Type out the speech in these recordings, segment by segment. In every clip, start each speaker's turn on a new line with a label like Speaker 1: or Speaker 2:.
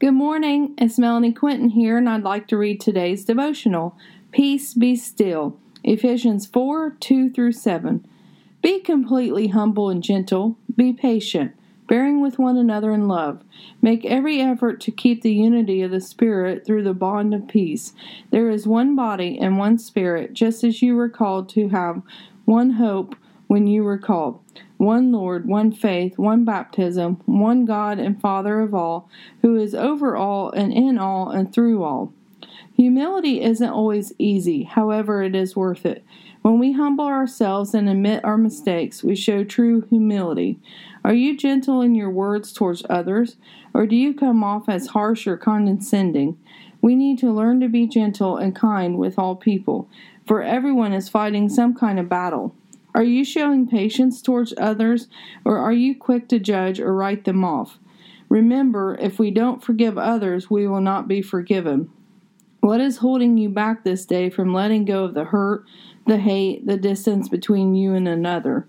Speaker 1: Good morning, it's Melanie Quinton here, and I'd like to read today's devotional Peace Be Still, Ephesians 4 2 through 7. Be completely humble and gentle, be patient, bearing with one another in love. Make every effort to keep the unity of the Spirit through the bond of peace. There is one body and one Spirit, just as you were called to have one hope when you were called. One Lord, one faith, one baptism, one God and Father of all, who is over all and in all and through all. Humility isn't always easy, however, it is worth it. When we humble ourselves and admit our mistakes, we show true humility. Are you gentle in your words towards others, or do you come off as harsh or condescending? We need to learn to be gentle and kind with all people, for everyone is fighting some kind of battle. Are you showing patience towards others, or are you quick to judge or write them off? Remember, if we don't forgive others, we will not be forgiven. What is holding you back this day from letting go of the hurt, the hate, the distance between you and another?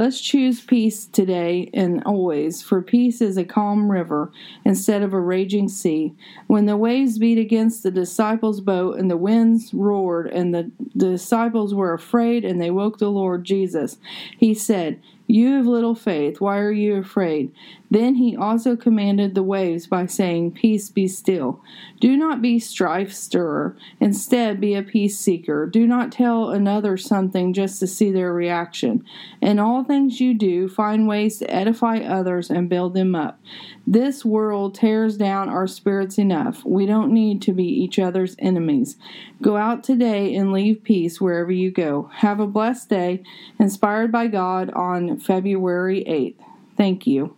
Speaker 1: Let's choose peace today and always, for peace is a calm river instead of a raging sea. When the waves beat against the disciples' boat and the winds roared, and the, disciples were afraid and they woke the Lord Jesus, he said, you have little faith, why are you afraid? Then he also commanded the waves by saying, Peace be still. Do not be strife stirrer. Instead, be a peace seeker. Do not tell another something just to see their reaction. In all things you do, find ways to edify others and build them up. This world tears down our spirits enough. We don't need to be each other's enemies. Go out today and leave peace wherever you go. Have a blessed day, inspired by God on February 8th. Thank you.